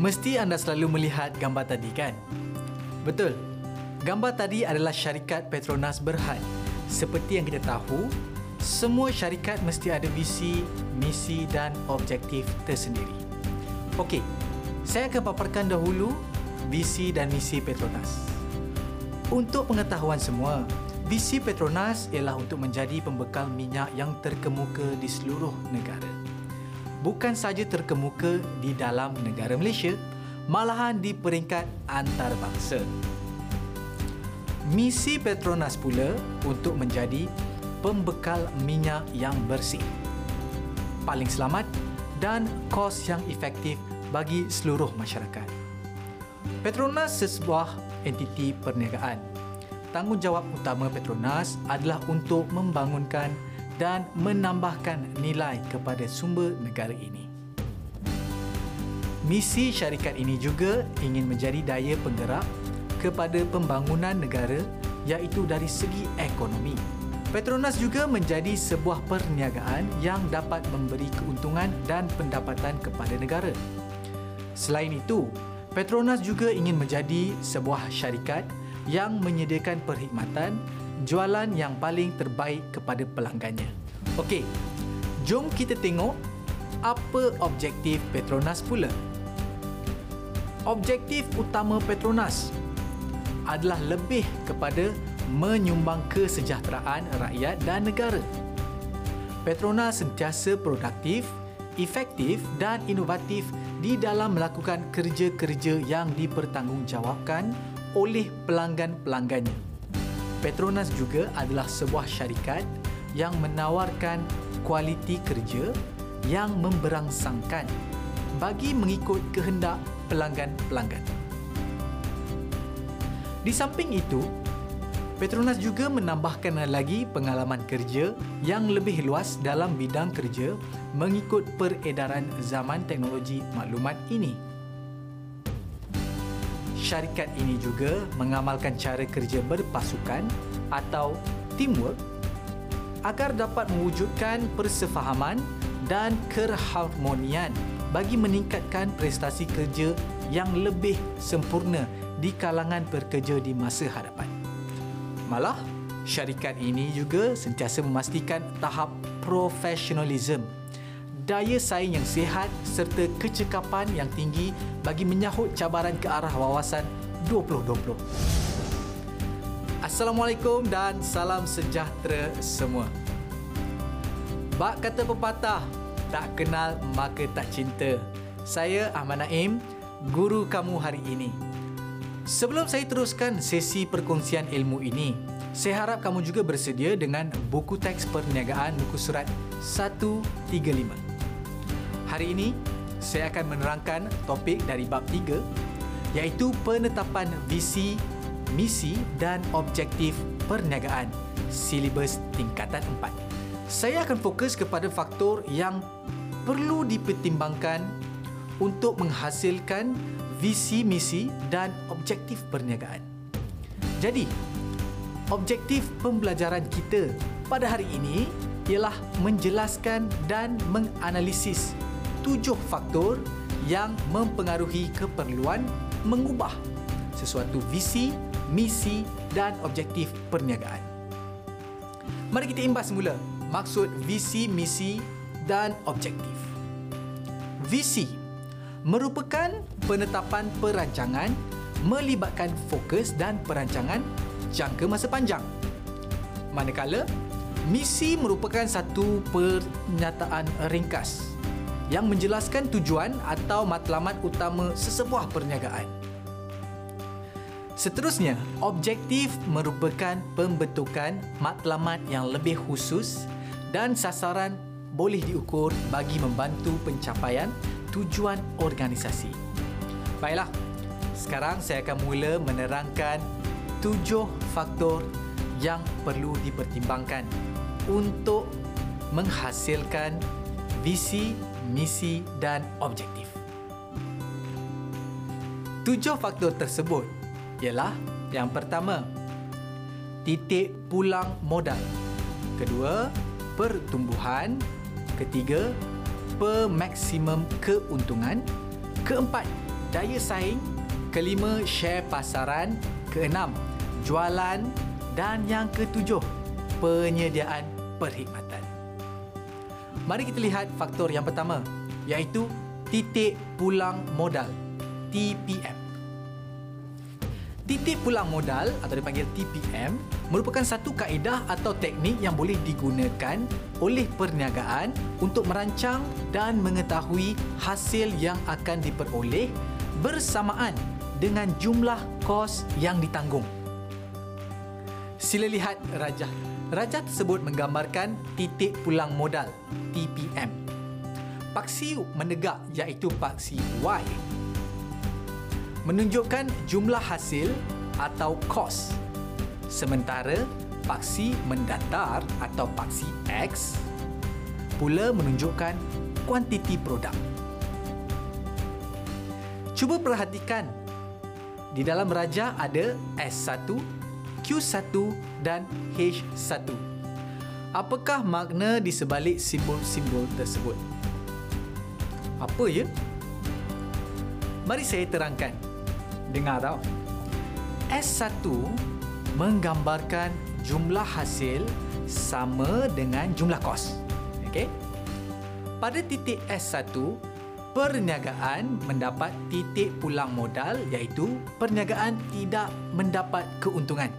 Mesti anda selalu melihat gambar tadi kan? Betul. Gambar tadi adalah syarikat Petronas Berhad. Seperti yang kita tahu, semua syarikat mesti ada visi, misi dan objektif tersendiri. Okey, saya akan paparkan dahulu visi dan misi Petronas. Untuk pengetahuan semua, visi Petronas ialah untuk menjadi pembekal minyak yang terkemuka di seluruh negara bukan saja terkemuka di dalam negara Malaysia, malahan di peringkat antarabangsa. Misi Petronas pula untuk menjadi pembekal minyak yang bersih, paling selamat dan kos yang efektif bagi seluruh masyarakat. Petronas sebuah entiti perniagaan. Tanggungjawab utama Petronas adalah untuk membangunkan dan menambahkan nilai kepada sumber negara ini. Misi syarikat ini juga ingin menjadi daya penggerak kepada pembangunan negara iaitu dari segi ekonomi. Petronas juga menjadi sebuah perniagaan yang dapat memberi keuntungan dan pendapatan kepada negara. Selain itu, Petronas juga ingin menjadi sebuah syarikat yang menyediakan perkhidmatan jualan yang paling terbaik kepada pelanggannya. Okey, jom kita tengok apa objektif Petronas pula. Objektif utama Petronas adalah lebih kepada menyumbang kesejahteraan rakyat dan negara. Petronas sentiasa produktif, efektif dan inovatif di dalam melakukan kerja-kerja yang dipertanggungjawabkan oleh pelanggan-pelanggannya. Petronas juga adalah sebuah syarikat yang menawarkan kualiti kerja yang memberangsangkan bagi mengikut kehendak pelanggan-pelanggan. Di samping itu, Petronas juga menambahkan lagi pengalaman kerja yang lebih luas dalam bidang kerja mengikut peredaran zaman teknologi maklumat ini syarikat ini juga mengamalkan cara kerja berpasukan atau teamwork agar dapat mewujudkan persefahaman dan keharmonian bagi meningkatkan prestasi kerja yang lebih sempurna di kalangan pekerja di masa hadapan. Malah, syarikat ini juga sentiasa memastikan tahap profesionalisme daya saing yang sihat serta kecekapan yang tinggi bagi menyahut cabaran ke arah wawasan 2020. Assalamualaikum dan salam sejahtera semua. Bak kata pepatah, tak kenal maka tak cinta. Saya Ahmad Naim, guru kamu hari ini. Sebelum saya teruskan sesi perkongsian ilmu ini, saya harap kamu juga bersedia dengan buku teks perniagaan buku surat 135. Hari ini, saya akan menerangkan topik dari bab 3 iaitu penetapan visi, misi dan objektif perniagaan silibus tingkatan 4. Saya akan fokus kepada faktor yang perlu dipertimbangkan untuk menghasilkan visi, misi dan objektif perniagaan. Jadi, objektif pembelajaran kita pada hari ini ialah menjelaskan dan menganalisis tujuh faktor yang mempengaruhi keperluan mengubah sesuatu visi, misi dan objektif perniagaan. Mari kita imbas semula maksud visi, misi dan objektif. Visi merupakan penetapan perancangan melibatkan fokus dan perancangan jangka masa panjang. Manakala misi merupakan satu pernyataan ringkas yang menjelaskan tujuan atau matlamat utama sesebuah perniagaan. Seterusnya, objektif merupakan pembentukan matlamat yang lebih khusus dan sasaran boleh diukur bagi membantu pencapaian tujuan organisasi. Baiklah, sekarang saya akan mula menerangkan tujuh faktor yang perlu dipertimbangkan untuk menghasilkan visi misi dan objektif. Tujuh faktor tersebut ialah yang pertama, titik pulang modal. Kedua, pertumbuhan. Ketiga, pemaksimum keuntungan. Keempat, daya saing. Kelima, share pasaran. Keenam, jualan. Dan yang ketujuh, penyediaan perkhidmatan. Mari kita lihat faktor yang pertama, iaitu titik pulang modal, TPM. Titik pulang modal atau dipanggil TPM merupakan satu kaedah atau teknik yang boleh digunakan oleh perniagaan untuk merancang dan mengetahui hasil yang akan diperoleh bersamaan dengan jumlah kos yang ditanggung. Sila lihat rajah. Rajah tersebut menggambarkan titik pulang modal TPM. Paksi menegak iaitu paksi Y menunjukkan jumlah hasil atau kos. Sementara paksi mendatar atau paksi X pula menunjukkan kuantiti produk. Cuba perhatikan. Di dalam raja ada S1, Q1 dan H1. Apakah makna di sebalik simbol-simbol tersebut? Apa ya? Mari saya terangkan. Dengar tau. S1 menggambarkan jumlah hasil sama dengan jumlah kos. Okey. Pada titik S1, perniagaan mendapat titik pulang modal iaitu perniagaan tidak mendapat keuntungan.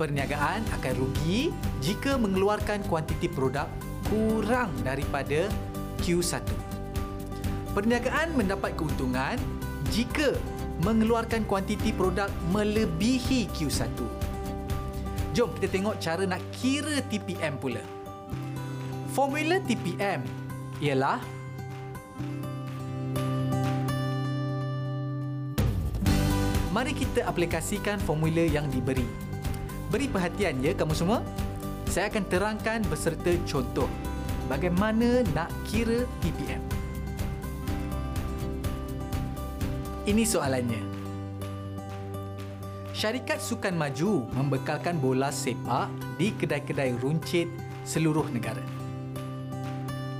Perniagaan akan rugi jika mengeluarkan kuantiti produk kurang daripada Q1. Perniagaan mendapat keuntungan jika mengeluarkan kuantiti produk melebihi Q1. Jom kita tengok cara nak kira TPM pula. Formula TPM ialah Mari kita aplikasikan formula yang diberi. Beri perhatian ya kamu semua. Saya akan terangkan beserta contoh bagaimana nak kira TPM. Ini soalannya. Syarikat Sukan Maju membekalkan bola sepak di kedai-kedai runcit seluruh negara.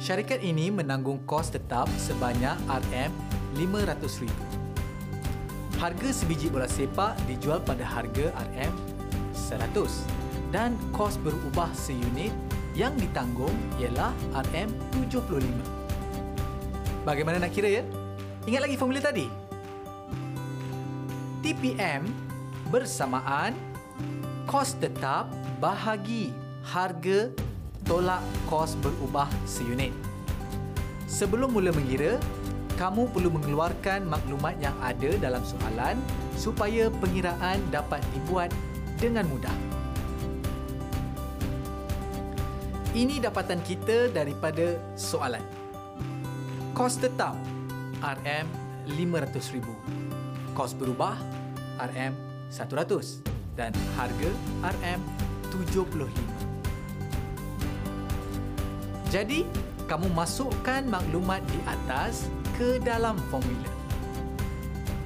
Syarikat ini menanggung kos tetap sebanyak RM500,000. Harga sebiji bola sepak dijual pada harga RM100 dan kos berubah seunit yang ditanggung ialah RM75. Bagaimana nak kira ya? Ingat lagi formula tadi? TPM bersamaan kos tetap bahagi harga tolak kos berubah seunit. Sebelum mula mengira, kamu perlu mengeluarkan maklumat yang ada dalam soalan supaya pengiraan dapat dibuat dengan mudah. Ini dapatan kita daripada soalan. Kos tetap RM500,000. Kos berubah RM100 dan harga RM75. Jadi, kamu masukkan maklumat di atas ke dalam formula.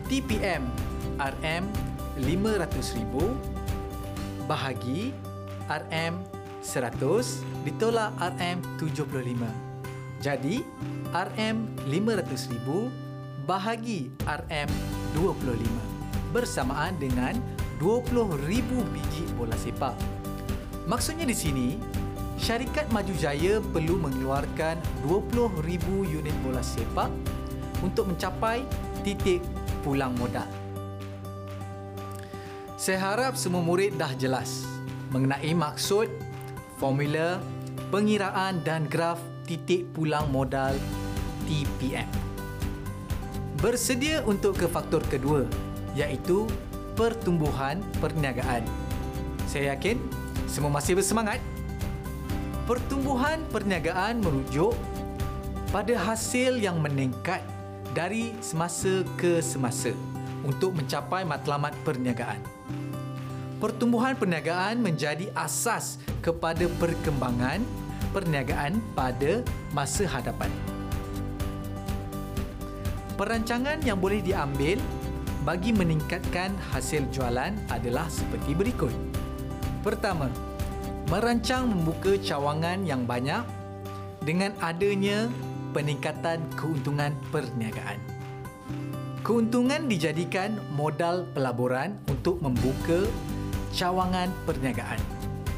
TPM RM500,000 bahagi RM100 ditolak RM75. Jadi, RM500,000 bahagi RM25 bersamaan dengan 20,000 biji bola sepak. Maksudnya di sini, syarikat Maju Jaya perlu mengeluarkan 20,000 unit bola sepak untuk mencapai titik pulang modal. Saya harap semua murid dah jelas mengenai maksud, formula, pengiraan dan graf titik pulang modal TPM. Bersedia untuk ke faktor kedua iaitu pertumbuhan perniagaan. Saya yakin semua masih bersemangat. Pertumbuhan perniagaan merujuk pada hasil yang meningkat dari semasa ke semasa untuk mencapai matlamat perniagaan. Pertumbuhan perniagaan menjadi asas kepada perkembangan perniagaan pada masa hadapan. Perancangan yang boleh diambil bagi meningkatkan hasil jualan adalah seperti berikut. Pertama, merancang membuka cawangan yang banyak dengan adanya peningkatan keuntungan perniagaan. Keuntungan dijadikan modal pelaburan untuk membuka cawangan perniagaan.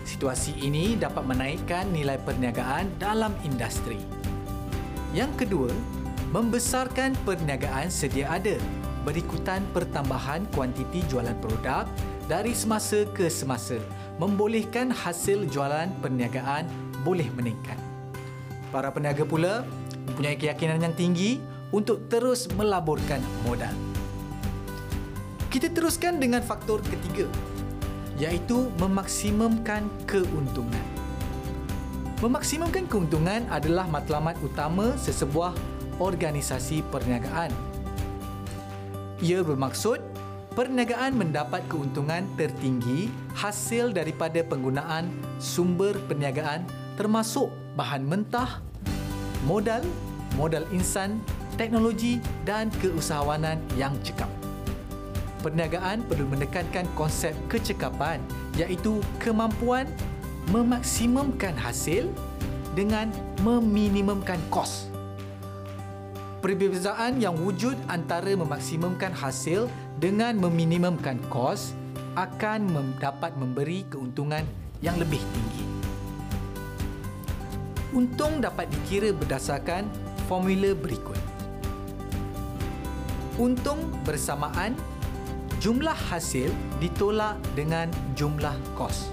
Situasi ini dapat menaikkan nilai perniagaan dalam industri. Yang kedua, membesarkan perniagaan sedia ada berikutan pertambahan kuantiti jualan produk dari semasa ke semasa membolehkan hasil jualan perniagaan boleh meningkat. Para peniaga pula mempunyai keyakinan yang tinggi untuk terus melaburkan modal. Kita teruskan dengan faktor ketiga iaitu memaksimumkan keuntungan. Memaksimumkan keuntungan adalah matlamat utama sesebuah organisasi perniagaan. Ia bermaksud perniagaan mendapat keuntungan tertinggi hasil daripada penggunaan sumber perniagaan termasuk bahan mentah, modal, modal insan teknologi dan keusahawanan yang cekap. Perniagaan perlu menekankan konsep kecekapan iaitu kemampuan memaksimumkan hasil dengan meminimumkan kos. Perbezaan yang wujud antara memaksimumkan hasil dengan meminimumkan kos akan dapat memberi keuntungan yang lebih tinggi. Untung dapat dikira berdasarkan formula berikut untung bersamaan jumlah hasil ditolak dengan jumlah kos.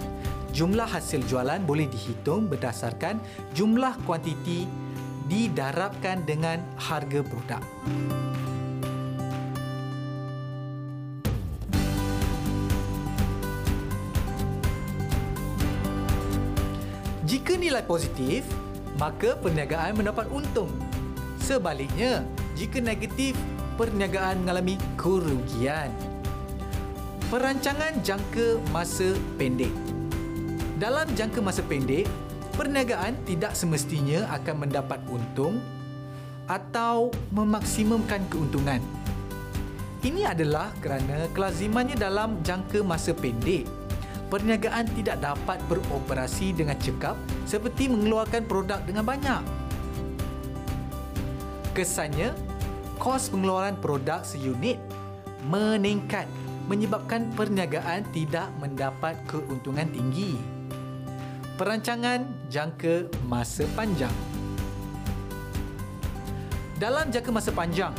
Jumlah hasil jualan boleh dihitung berdasarkan jumlah kuantiti didarabkan dengan harga produk. Jika nilai positif, maka perniagaan mendapat untung. Sebaliknya, jika negatif, perniagaan mengalami kerugian. Perancangan jangka masa pendek Dalam jangka masa pendek, perniagaan tidak semestinya akan mendapat untung atau memaksimumkan keuntungan. Ini adalah kerana kelazimannya dalam jangka masa pendek, perniagaan tidak dapat beroperasi dengan cekap seperti mengeluarkan produk dengan banyak. Kesannya, kos pengeluaran produk seunit meningkat menyebabkan perniagaan tidak mendapat keuntungan tinggi. Perancangan jangka masa panjang Dalam jangka masa panjang,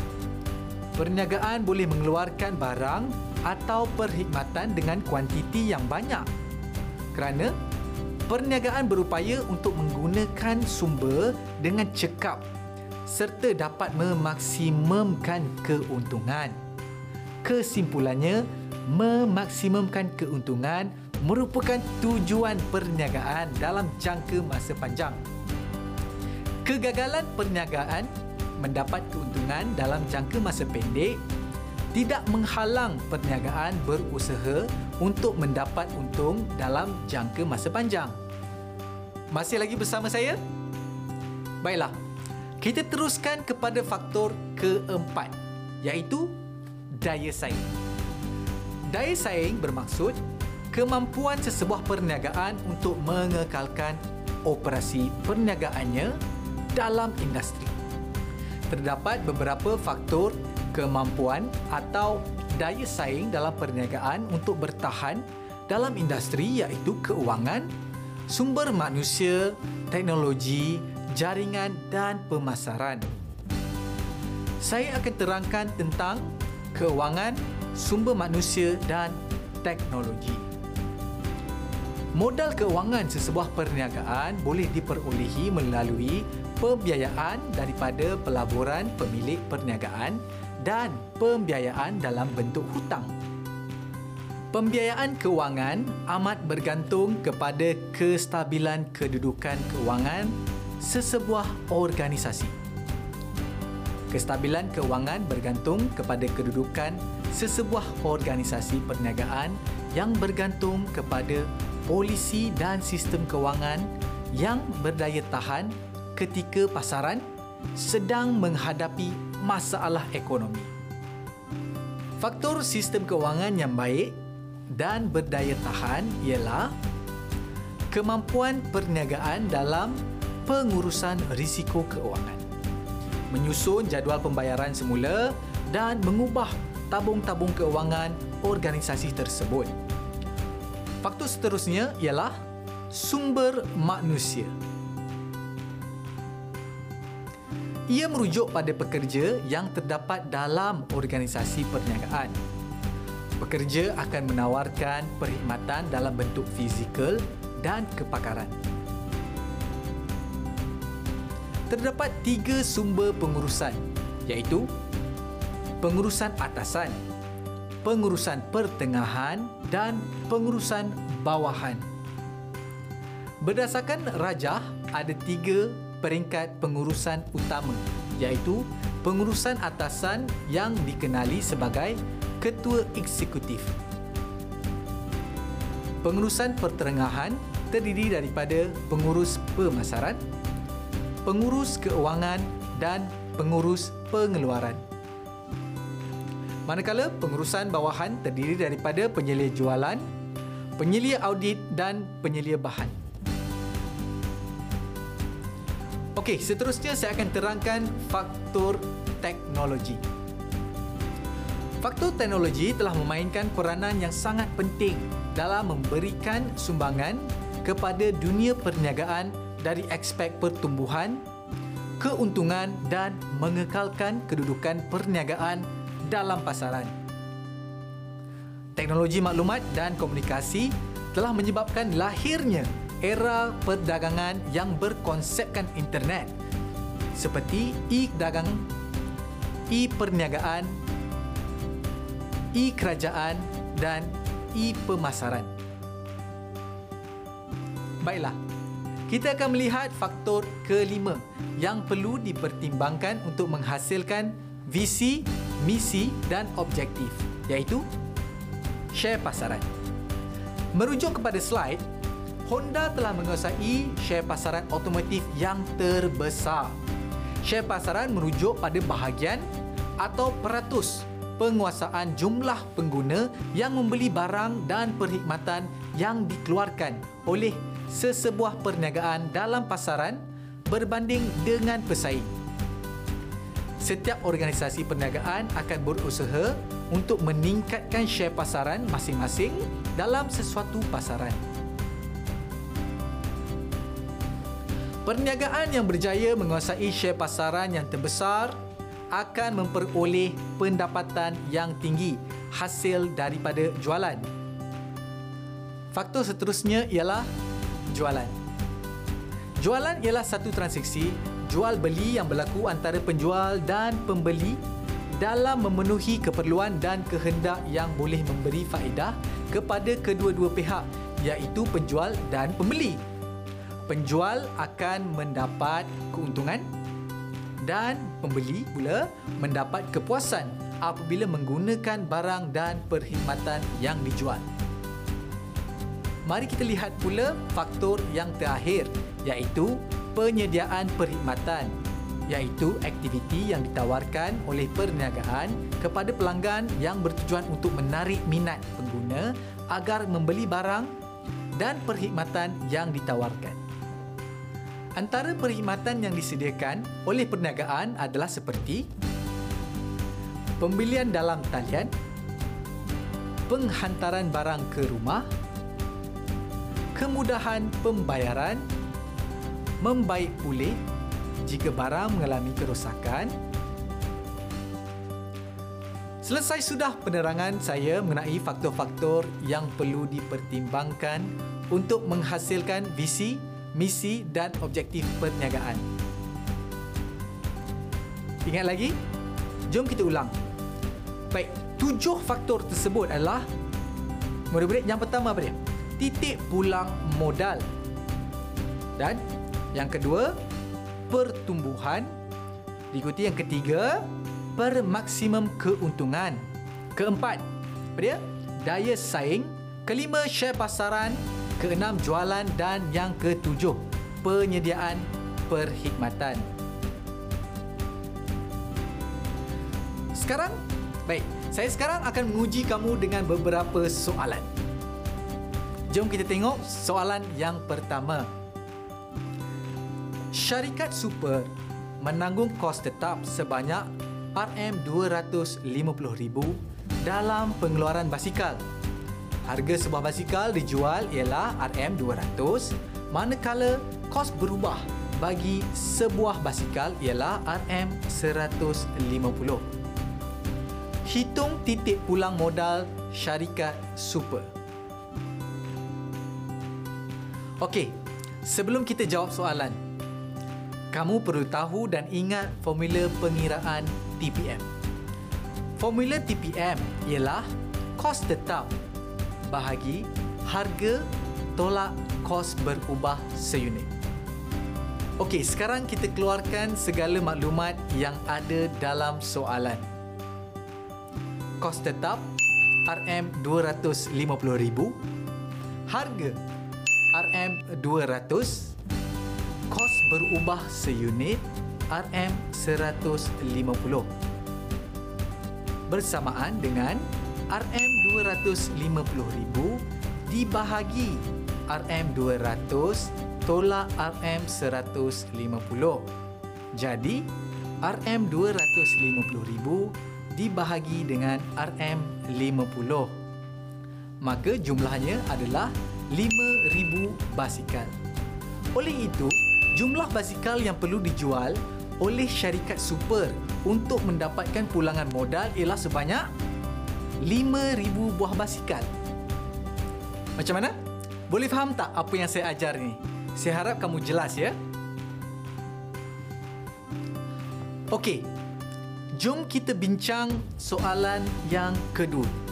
perniagaan boleh mengeluarkan barang atau perkhidmatan dengan kuantiti yang banyak kerana perniagaan berupaya untuk menggunakan sumber dengan cekap serta dapat memaksimumkan keuntungan. Kesimpulannya, memaksimumkan keuntungan merupakan tujuan perniagaan dalam jangka masa panjang. Kegagalan perniagaan mendapat keuntungan dalam jangka masa pendek tidak menghalang perniagaan berusaha untuk mendapat untung dalam jangka masa panjang. Masih lagi bersama saya? Baiklah, kita teruskan kepada faktor keempat iaitu daya saing. Daya saing bermaksud kemampuan sesebuah perniagaan untuk mengekalkan operasi perniagaannya dalam industri. Terdapat beberapa faktor kemampuan atau daya saing dalam perniagaan untuk bertahan dalam industri iaitu keuangan, sumber manusia, teknologi, jaringan dan pemasaran. Saya akan terangkan tentang keuangan, sumber manusia dan teknologi. Modal keuangan sesebuah perniagaan boleh diperolehi melalui pembiayaan daripada pelaburan pemilik perniagaan dan pembiayaan dalam bentuk hutang. Pembiayaan keuangan amat bergantung kepada kestabilan kedudukan keuangan sesebuah organisasi. Kestabilan keuangan bergantung kepada kedudukan sesebuah organisasi perniagaan yang bergantung kepada polisi dan sistem keuangan yang berdaya tahan ketika pasaran sedang menghadapi masalah ekonomi. Faktor sistem keuangan yang baik dan berdaya tahan ialah kemampuan perniagaan dalam pengurusan risiko keuangan. Menyusun jadual pembayaran semula dan mengubah tabung-tabung keuangan organisasi tersebut. Faktor seterusnya ialah sumber manusia. Ia merujuk pada pekerja yang terdapat dalam organisasi perniagaan. Pekerja akan menawarkan perkhidmatan dalam bentuk fizikal dan kepakaran. Terdapat tiga sumber pengurusan iaitu pengurusan atasan, pengurusan pertengahan dan pengurusan bawahan. Berdasarkan rajah, ada tiga peringkat pengurusan utama iaitu pengurusan atasan yang dikenali sebagai ketua eksekutif. Pengurusan pertengahan terdiri daripada pengurus pemasaran, pengurus keuangan dan pengurus pengeluaran. Manakala pengurusan bawahan terdiri daripada penyelia jualan, penyelia audit dan penyelia bahan. Okey, seterusnya saya akan terangkan faktor teknologi. Faktor teknologi telah memainkan peranan yang sangat penting dalam memberikan sumbangan kepada dunia perniagaan dari aspek pertumbuhan, keuntungan dan mengekalkan kedudukan perniagaan dalam pasaran. Teknologi maklumat dan komunikasi telah menyebabkan lahirnya era perdagangan yang berkonsepkan internet seperti e-dagang, e-perniagaan, e-kerajaan dan e-pemasaran. Baiklah, kita akan melihat faktor kelima yang perlu dipertimbangkan untuk menghasilkan visi, misi dan objektif iaitu share pasaran. Merujuk kepada slide, Honda telah menguasai share pasaran otomotif yang terbesar. Share pasaran merujuk pada bahagian atau peratus penguasaan jumlah pengguna yang membeli barang dan perkhidmatan yang dikeluarkan oleh sesebuah perniagaan dalam pasaran berbanding dengan pesaing. Setiap organisasi perniagaan akan berusaha untuk meningkatkan share pasaran masing-masing dalam sesuatu pasaran. Perniagaan yang berjaya menguasai share pasaran yang terbesar akan memperoleh pendapatan yang tinggi hasil daripada jualan. Faktor seterusnya ialah jualan. Jualan ialah satu transaksi jual beli yang berlaku antara penjual dan pembeli dalam memenuhi keperluan dan kehendak yang boleh memberi faedah kepada kedua-dua pihak iaitu penjual dan pembeli penjual akan mendapat keuntungan dan pembeli pula mendapat kepuasan apabila menggunakan barang dan perkhidmatan yang dijual. Mari kita lihat pula faktor yang terakhir iaitu penyediaan perkhidmatan iaitu aktiviti yang ditawarkan oleh perniagaan kepada pelanggan yang bertujuan untuk menarik minat pengguna agar membeli barang dan perkhidmatan yang ditawarkan. Antara perkhidmatan yang disediakan oleh perniagaan adalah seperti pembelian dalam talian, penghantaran barang ke rumah, kemudahan pembayaran, membaik pulih jika barang mengalami kerosakan. Selesai sudah penerangan saya mengenai faktor-faktor yang perlu dipertimbangkan untuk menghasilkan visi misi dan objektif perniagaan. Ingat lagi? Jom kita ulang. Baik, tujuh faktor tersebut adalah murid-murid yang pertama apa dia? Titik pulang modal. Dan yang kedua, pertumbuhan. Diikuti yang ketiga, permaksimum keuntungan. Keempat, apa dia? Daya saing. Kelima, share pasaran keenam jualan dan yang ketujuh penyediaan perkhidmatan. Sekarang, baik, saya sekarang akan menguji kamu dengan beberapa soalan. Jom kita tengok soalan yang pertama. Syarikat super menanggung kos tetap sebanyak RM250,000 dalam pengeluaran basikal. Harga sebuah basikal dijual ialah RM200 manakala kos berubah bagi sebuah basikal ialah RM150. Hitung titik pulang modal syarikat super. Okey, sebelum kita jawab soalan, kamu perlu tahu dan ingat formula pengiraan TPM. Formula TPM ialah kos tetap bahagi harga tolak kos berubah seunit. Okey, sekarang kita keluarkan segala maklumat yang ada dalam soalan. Kos tetap RM250,000. Harga RM200. Kos berubah seunit RM150. Bersamaan dengan RM250,000 dibahagi RM200 tolak RM150. Jadi, RM250,000 dibahagi dengan RM50. Maka jumlahnya adalah 5,000 basikal. Oleh itu, jumlah basikal yang perlu dijual oleh syarikat super untuk mendapatkan pulangan modal ialah sebanyak 5,000 buah basikal. Macam mana? Boleh faham tak apa yang saya ajar ni? Saya harap kamu jelas ya. Okey. Jom kita bincang soalan yang kedua.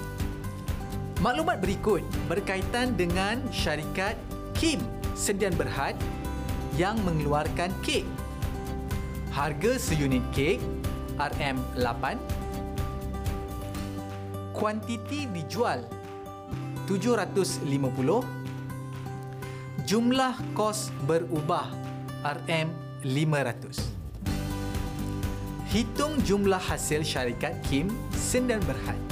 Maklumat berikut berkaitan dengan syarikat Kim Sedian Berhad yang mengeluarkan kek. Harga seunit kek RM8. Kuantiti dijual 750 jumlah kos berubah RM500. Hitung jumlah hasil syarikat Kim Sen dan Berhad.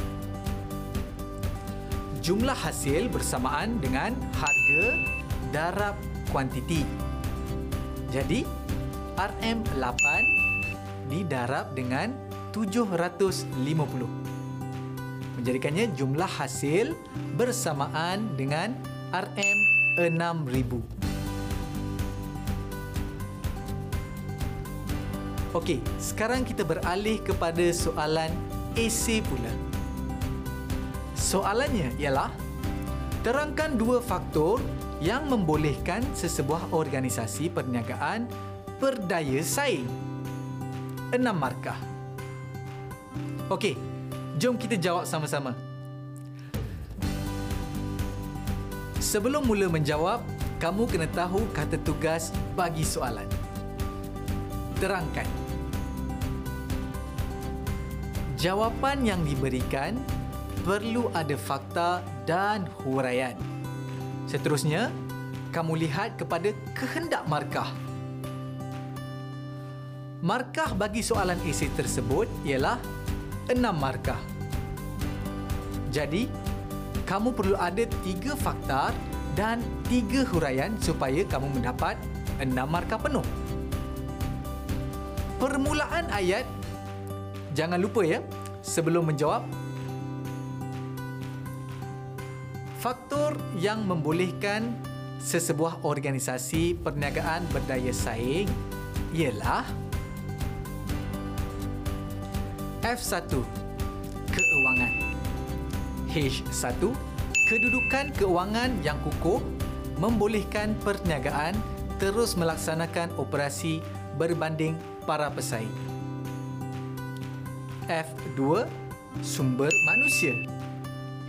Jumlah hasil bersamaan dengan harga darab kuantiti. Jadi, RM8 didarab dengan 750. Menjadikannya jumlah hasil bersamaan dengan RM 6,000. Okey, sekarang kita beralih kepada soalan AC pula. Soalannya ialah terangkan dua faktor yang membolehkan sesebuah organisasi perniagaan berdaya saing. Enam markah. Okey, jom kita jawab sama-sama. Sebelum mula menjawab, kamu kena tahu kata tugas bagi soalan. Terangkan. Jawapan yang diberikan perlu ada fakta dan huraian. Seterusnya, kamu lihat kepada kehendak markah. Markah bagi soalan esei tersebut ialah enam markah. Jadi, kamu perlu ada tiga fakta dan tiga huraian supaya kamu mendapat enam markah penuh. Permulaan ayat, jangan lupa ya, sebelum menjawab. Faktor yang membolehkan sesebuah organisasi perniagaan berdaya saing ialah F1 keuangan H1 kedudukan keuangan yang kukuh membolehkan perniagaan terus melaksanakan operasi berbanding para pesaing. F2 sumber manusia.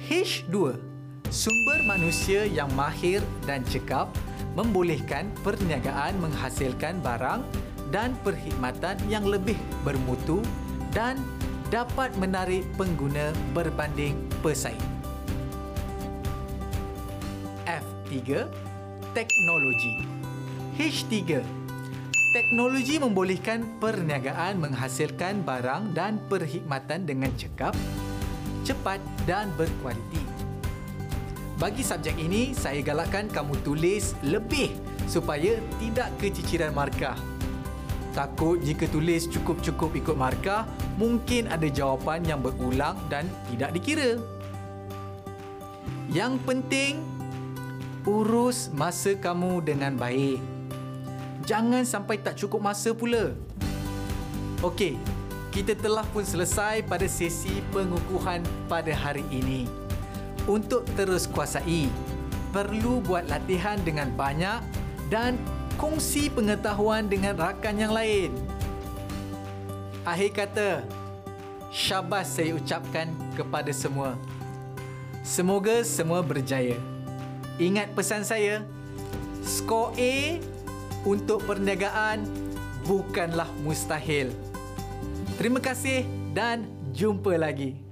H2 sumber manusia yang mahir dan cekap membolehkan perniagaan menghasilkan barang dan perkhidmatan yang lebih bermutu dan dapat menarik pengguna berbanding pesaing. F3 Teknologi H3 Teknologi membolehkan perniagaan menghasilkan barang dan perkhidmatan dengan cekap, cepat dan berkualiti. Bagi subjek ini, saya galakkan kamu tulis lebih supaya tidak keciciran markah. Takut jika tulis cukup-cukup ikut markah, mungkin ada jawapan yang berulang dan tidak dikira. Yang penting, urus masa kamu dengan baik. Jangan sampai tak cukup masa pula. Okey, kita telah pun selesai pada sesi pengukuhan pada hari ini. Untuk terus kuasai, perlu buat latihan dengan banyak dan kongsi pengetahuan dengan rakan yang lain. Akhir kata, syabas saya ucapkan kepada semua. Semoga semua berjaya. Ingat pesan saya, skor A untuk perniagaan bukanlah mustahil. Terima kasih dan jumpa lagi.